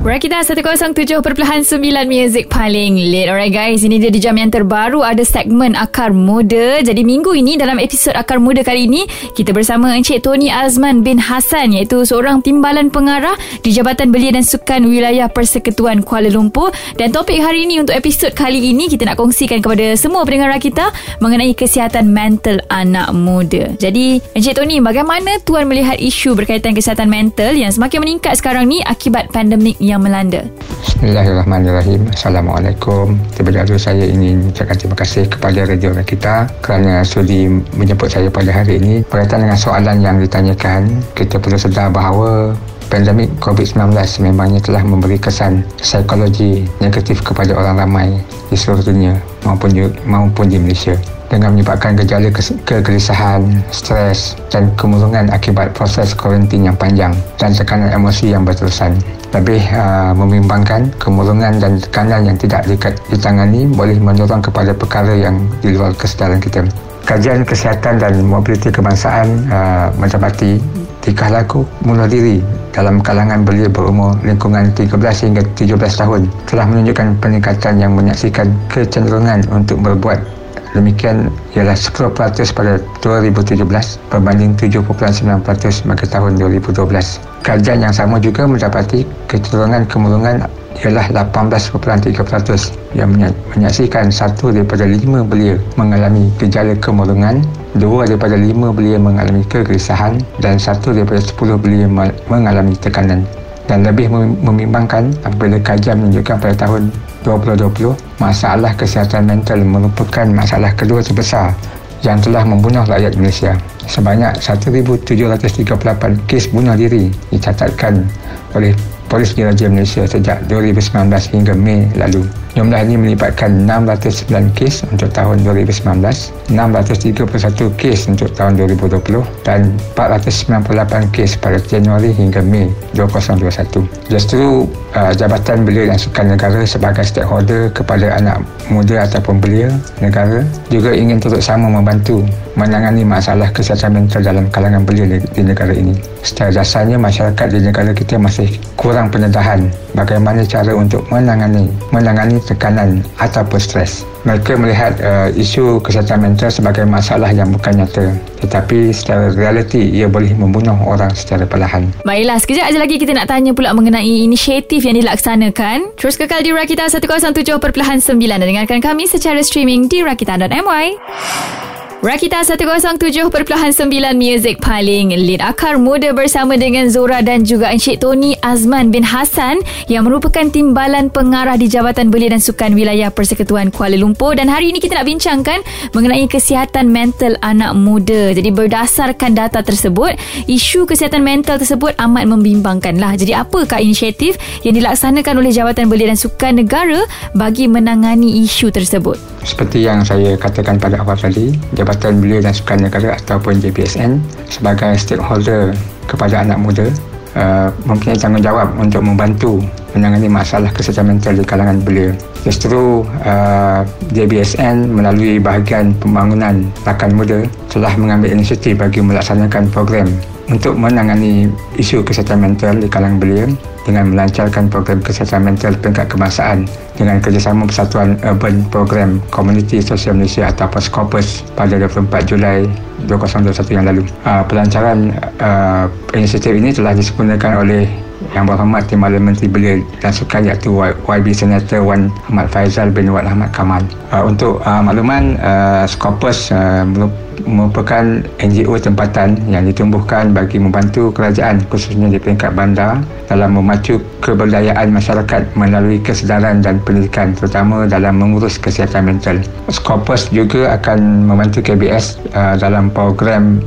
Rakita 107.9 Music paling lit Alright guys Ini dia di jam yang terbaru. Ada segmen Akar Muda. Jadi minggu ini Dalam episod Akar Muda kali ini Kita bersama Encik Tony Azman bin Hassan Iaitu seorang timbalan pengarah Di Jabatan Belia dan Sukan Wilayah Persekutuan Kuala Lumpur. Dan topik hari ini Untuk episod kali ini Kita nak kongsikan kepada semua pendengar Rakita Mengenai kesihatan mental anak muda. Jadi Encik Tony Bagaimana Tuan melihat isu Berkaitan kesihatan mental Yang semakin meningkat sekarang ni Akibat pandemik yang melanda. Bismillahirrahmanirrahim. Assalamualaikum. Terlebih dahulu saya ingin ucapkan terima kasih kepada radio kita kerana sudi menjemput saya pada hari ini. Berkaitan dengan soalan yang ditanyakan, kita perlu sedar bahawa pandemik COVID-19 memangnya telah memberi kesan psikologi negatif kepada orang ramai di seluruh dunia maupun di, maupun di Malaysia dengan menyebabkan gejala kegelisahan, stres dan kemurungan akibat proses kuarantin yang panjang dan tekanan emosi yang berterusan. Lebih uh, membimbangkan, kemurungan dan tekanan yang tidak ditangani boleh mendorong kepada perkara yang di luar kesedaran kita. Kajian kesihatan dan mobiliti kebangsaan uh, mendapati tingkah laku bunuh diri dalam kalangan belia berumur lingkungan 13 hingga 17 tahun telah menunjukkan peningkatan yang menyaksikan kecenderungan untuk berbuat Demikian ialah 10% pada 2017 berbanding 7.9% pada tahun 2012. Kajian yang sama juga mendapati kecenderungan kemurungan ialah 18.3% yang menyaksikan satu daripada lima belia mengalami gejala kemurungan, dua daripada lima belia mengalami kegelisahan dan satu daripada sepuluh belia mengalami tekanan dan lebih membimbangkan apabila kajian menunjukkan pada tahun 2020 masalah kesihatan mental merupakan masalah kedua terbesar yang telah membunuh rakyat Malaysia. Sebanyak 1,738 kes bunuh diri dicatatkan oleh Polis Diraja Malaysia sejak 2019 hingga Mei lalu. Jumlah ini melibatkan 609 kes untuk tahun 2019, 631 kes untuk tahun 2020 dan 498 kes pada Januari hingga Mei 2021. Justru uh, Jabatan Belia dan Sukan Negara sebagai stakeholder kepada anak muda ataupun belia negara juga ingin turut sama membantu menangani masalah kesihatan mental dalam kalangan belia di negara ini. Secara dasarnya masyarakat di negara kita masih kurang pendedahan bagaimana cara untuk menangani menangani tekanan ataupun stres. Mereka melihat uh, isu kesihatan mental sebagai masalah yang bukan nyata tetapi secara realiti ia boleh membunuh orang secara perlahan. Baiklah, sekejap aja lagi kita nak tanya pula mengenai inisiatif yang dilaksanakan. Terus kekal di Rakita 107.9 dan dengarkan kami secara streaming di rakita.my. Rakita 107.9 Music paling lead akar muda bersama dengan Zora dan juga Encik Tony Azman bin Hassan yang merupakan timbalan pengarah di Jabatan Belia dan Sukan Wilayah Persekutuan Kuala Lumpur dan hari ini kita nak bincangkan mengenai kesihatan mental anak muda. Jadi berdasarkan data tersebut, isu kesihatan mental tersebut amat membimbangkan lah. Jadi apakah inisiatif yang dilaksanakan oleh Jabatan Belia dan Sukan Negara bagi menangani isu tersebut? Seperti yang saya katakan pada awal tadi, Jabatan Belia dan Sukan Negara ataupun JBSN sebagai stakeholder kepada anak muda uh, mempunyai tanggungjawab untuk membantu menangani masalah kesihatan mental di kalangan belia. Justru uh, JBSN melalui bahagian pembangunan rakan muda telah mengambil inisiatif bagi melaksanakan program untuk menangani isu kesihatan mental di kalangan belia dengan melancarkan program kesihatan mental peringkat kebangsaan dengan kerjasama Persatuan Urban Program Community Social Malaysia atau Scopus pada 24 Julai 2021 yang lalu. Uh, pelancaran uh, inisiatif ini telah disempurnakan oleh yang berhormat Timbalan Menteri Belia dan Sukan iaitu YB Senator Wan Ahmad Faizal bin Wan Ahmad Kamal. Uh, untuk uh, makluman, uh, Scopus uh, merupakan NGO tempatan yang ditumbuhkan bagi membantu kerajaan khususnya di peringkat bandar dalam memacu keberdayaan masyarakat melalui kesedaran dan pendidikan terutama dalam mengurus kesihatan mental. Scopus juga akan membantu KBS uh, dalam program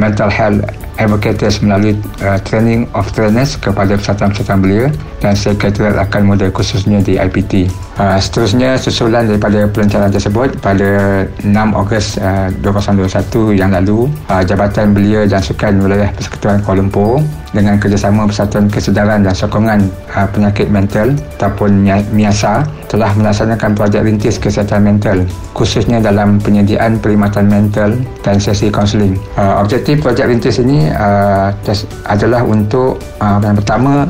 Mental Health Advocates melalui uh, training of trainers kepada persatuan-persatuan belia dan sekretariat akan muda khususnya di IPT. Uh, seterusnya susulan daripada pelancaran tersebut pada 6 Ogos uh, 2021 yang lalu uh, Jabatan Belia dan Sukan Wilayah Persekutuan Kuala Lumpur dengan kerjasama Persatuan Kesedaran dan Sokongan uh, Penyakit Mental ataupun MIASA telah melaksanakan projek rintis kesihatan mental khususnya dalam penyediaan perkhidmatan mental dan sesi kaunseling. Uh, objektif projek rintis ini uh, adalah untuk uh, yang pertama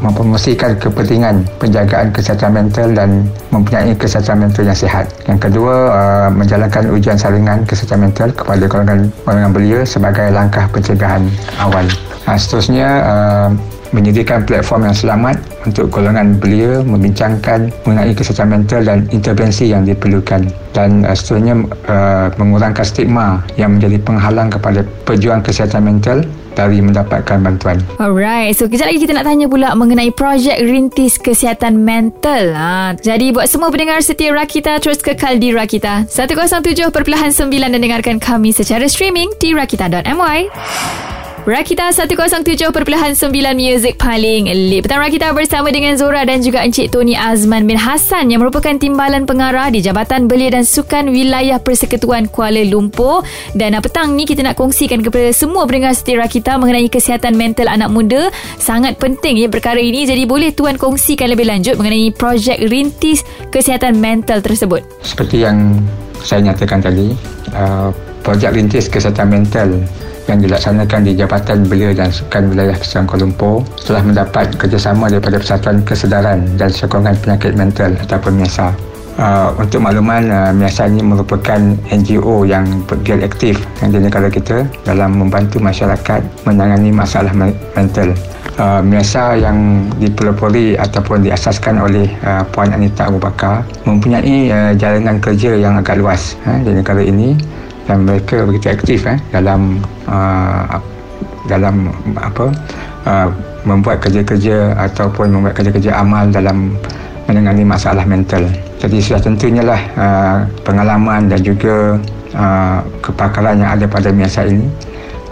mempromosikan kepentingan penjagaan kesihatan mental dan mempunyai kesihatan mental yang sihat. Yang kedua, uh, menjalankan ujian saringan kesihatan mental kepada golongan-golongan belia sebagai langkah pencegahan awal. Ha, seterusnya uh, menyediakan platform yang selamat untuk golongan belia membincangkan mengenai kesihatan mental dan intervensi yang diperlukan dan uh, seterusnya uh, mengurangkan stigma yang menjadi penghalang kepada pejuang kesihatan mental dari mendapatkan bantuan. Alright, so kejap lagi kita nak tanya pula mengenai projek rintis kesihatan mental. Ha, jadi buat semua pendengar setia Rakita terus kekal di Rakita 107.9 dan dengarkan kami secara streaming di rakita.my. Rakita 107.9 Music paling lit. Petang Rakita bersama dengan Zora dan juga Encik Tony Azman bin Hassan yang merupakan timbalan pengarah di Jabatan Belia dan Sukan Wilayah Persekutuan Kuala Lumpur. Dan petang ni kita nak kongsikan kepada semua pendengar setia Rakita mengenai kesihatan mental anak muda. Sangat penting ya perkara ini. Jadi boleh tuan kongsikan lebih lanjut mengenai projek rintis kesihatan mental tersebut. Seperti yang saya nyatakan tadi, uh, projek rintis kesihatan mental yang dilaksanakan di Jabatan Belia dan Sukan Wilayah Kesukaan Kuala Lumpur telah mendapat kerjasama daripada Persatuan Kesedaran dan Sokongan Penyakit Mental ataupun MIASA. Uh, untuk makluman, uh, MIASA ini merupakan NGO yang bergiat aktif di negara kita dalam membantu masyarakat menangani masalah mental. Uh, MIASA yang dipelopori ataupun diasaskan oleh uh, Puan Anita Abu Bakar mempunyai uh, jalanan kerja yang agak luas uh, di negara ini dan mereka begitu aktif eh dalam uh, dalam apa uh, membuat kerja-kerja ataupun membuat kerja-kerja amal dalam menangani masalah mental. Jadi sudah tentunya lah uh, pengalaman dan juga uh, kepakaran yang ada pada miasa ini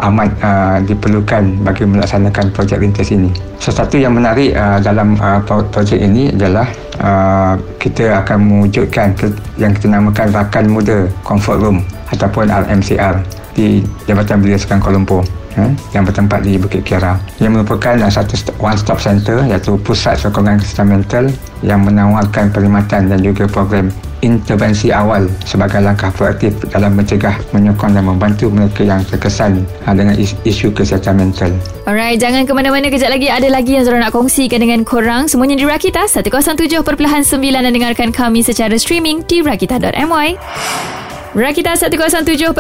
amat uh, diperlukan bagi melaksanakan projek rintis ini. Sesuatu yang menarik uh, dalam uh, projek ini adalah uh, kita akan mewujudkan yang kita namakan rakan muda comfort room ataupun RMCR di Jabatan Belia Sekarang Kuala Lumpur eh, yang bertempat di Bukit Kiara yang merupakan satu one stop center iaitu pusat sokongan kesihatan mental yang menawarkan perkhidmatan dan juga program intervensi awal sebagai langkah proaktif dalam mencegah, menyokong dan membantu mereka yang terkesan ha, dengan isu kesihatan mental. Alright, jangan ke mana-mana kejap lagi ada lagi yang Zara nak kongsikan dengan korang. Semuanya di Rakita 107.9 dan dengarkan kami secara streaming di rakita.my. Rakita 107.9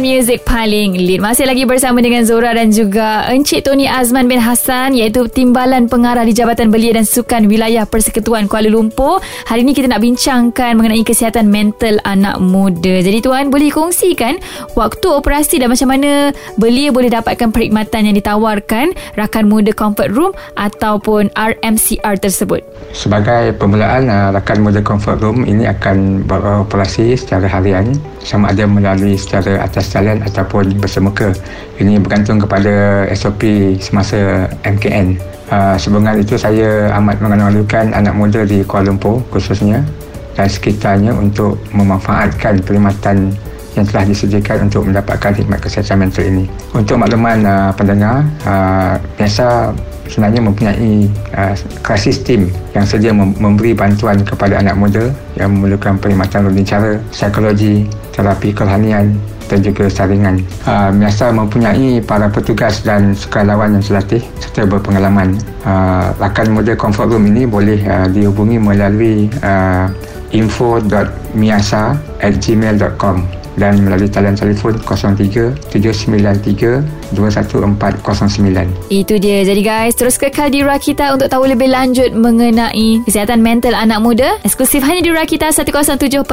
Music paling lead Masih lagi bersama dengan Zora dan juga Encik Tony Azman bin Hassan Iaitu Timbalan Pengarah di Jabatan Belia dan Sukan Wilayah Persekutuan Kuala Lumpur. Hari ini kita nak bincangkan mengenai kesihatan mental anak muda. Jadi tuan boleh kongsikan Waktu operasi dan macam mana Belia boleh dapatkan perkhidmatan yang ditawarkan Rakan Muda Comfort Room Ataupun RMCR tersebut? Sebagai permulaan Rakan Muda Comfort Room ini akan beroperasi secara harian sama ada melalui secara atas talian ataupun bersemuka. Ini bergantung kepada SOP semasa MKN uh, sebelum itu saya amat mengenalukan anak muda di Kuala Lumpur khususnya dan sekitarnya untuk memanfaatkan perkhidmatan yang telah disediakan untuk mendapatkan khidmat kesihatan mental ini. Untuk makluman uh, pendengar, uh, biasa sebenarnya mempunyai uh, krisis team yang sedia memberi bantuan kepada anak muda yang memerlukan perkhidmatan rutin cara psikologi, terapi kerohanian dan juga saringan. Uh, biasa mempunyai para petugas dan sukarelawan yang terlatih serta berpengalaman. Uh, rakan muda comfort room ini boleh uh, dihubungi melalui uh, info.miasa at dan melalui talian telefon 03 793 21409. Itu dia. Jadi guys, terus kekal di Rakita untuk tahu lebih lanjut mengenai kesihatan mental anak muda. Eksklusif hanya di Rakita 107.9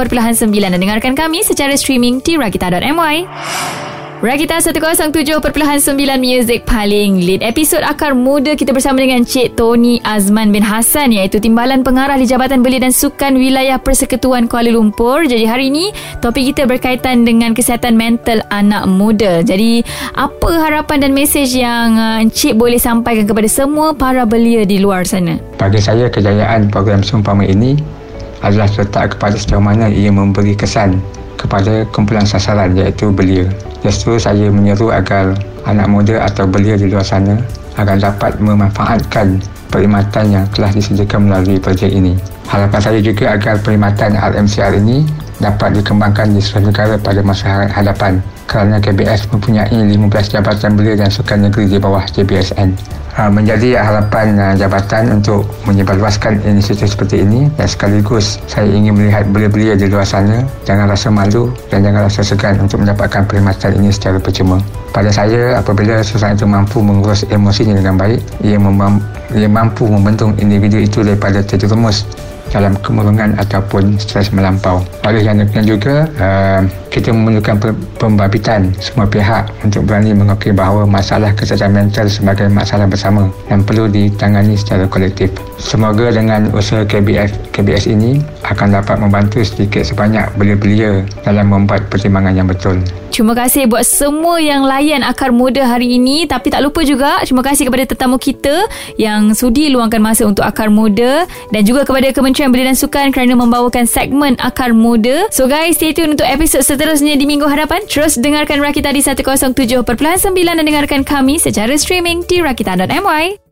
dan dengarkan kami secara streaming di rakita.my. Rakita 107.9 Music paling lead Episod Akar Muda kita bersama dengan Cik Tony Azman bin Hassan iaitu Timbalan Pengarah di Jabatan Belia dan Sukan Wilayah Persekutuan Kuala Lumpur. Jadi hari ini topik kita berkaitan dengan kesihatan mental anak muda. Jadi apa harapan dan mesej yang uh, Cik boleh sampaikan kepada semua para belia di luar sana? Bagi saya kejayaan program seumpama ini adalah terletak kepada sejauh mana ia memberi kesan kepada kumpulan sasaran iaitu belia Justru saya menyeru agar anak muda atau belia di luar sana agar dapat memanfaatkan perkhidmatan yang telah disediakan melalui projek ini. Harapan saya juga agar perkhidmatan RMCR ini dapat dikembangkan di seluruh negara pada masa hadapan kerana KBS mempunyai 15 jabatan belia dan sukan negeri di bawah JBSN. Ha, menjadi harapan uh, jabatan untuk menyebarluaskan inisiatif seperti ini dan sekaligus saya ingin melihat belia-belia di luar sana jangan rasa malu dan jangan rasa segan untuk mendapatkan perkhidmatan ini secara percuma. Pada saya, apabila seseorang itu mampu mengurus emosinya dengan baik, ia, mem- ia mampu membentuk individu itu daripada terjerumus dalam kemurungan ataupun stres melampau. Oleh yang juga, uh, kita memerlukan pembabitan semua pihak untuk berani mengakui bahawa masalah kesihatan mental sebagai masalah bersama yang perlu ditangani secara kolektif. Semoga dengan usaha KBF, KBS ini akan dapat membantu sedikit sebanyak belia-belia dalam membuat pertimbangan yang betul. Terima kasih buat semua yang layan akar muda hari ini tapi tak lupa juga terima kasih kepada tetamu kita yang sudi luangkan masa untuk akar muda dan juga kepada Kementerian Belia dan Sukan kerana membawakan segmen akar muda. So guys stay tune untuk episod seterusnya di minggu hadapan. Terus dengarkan Rakita di 107.9 dan dengarkan kami secara streaming di rakita.my.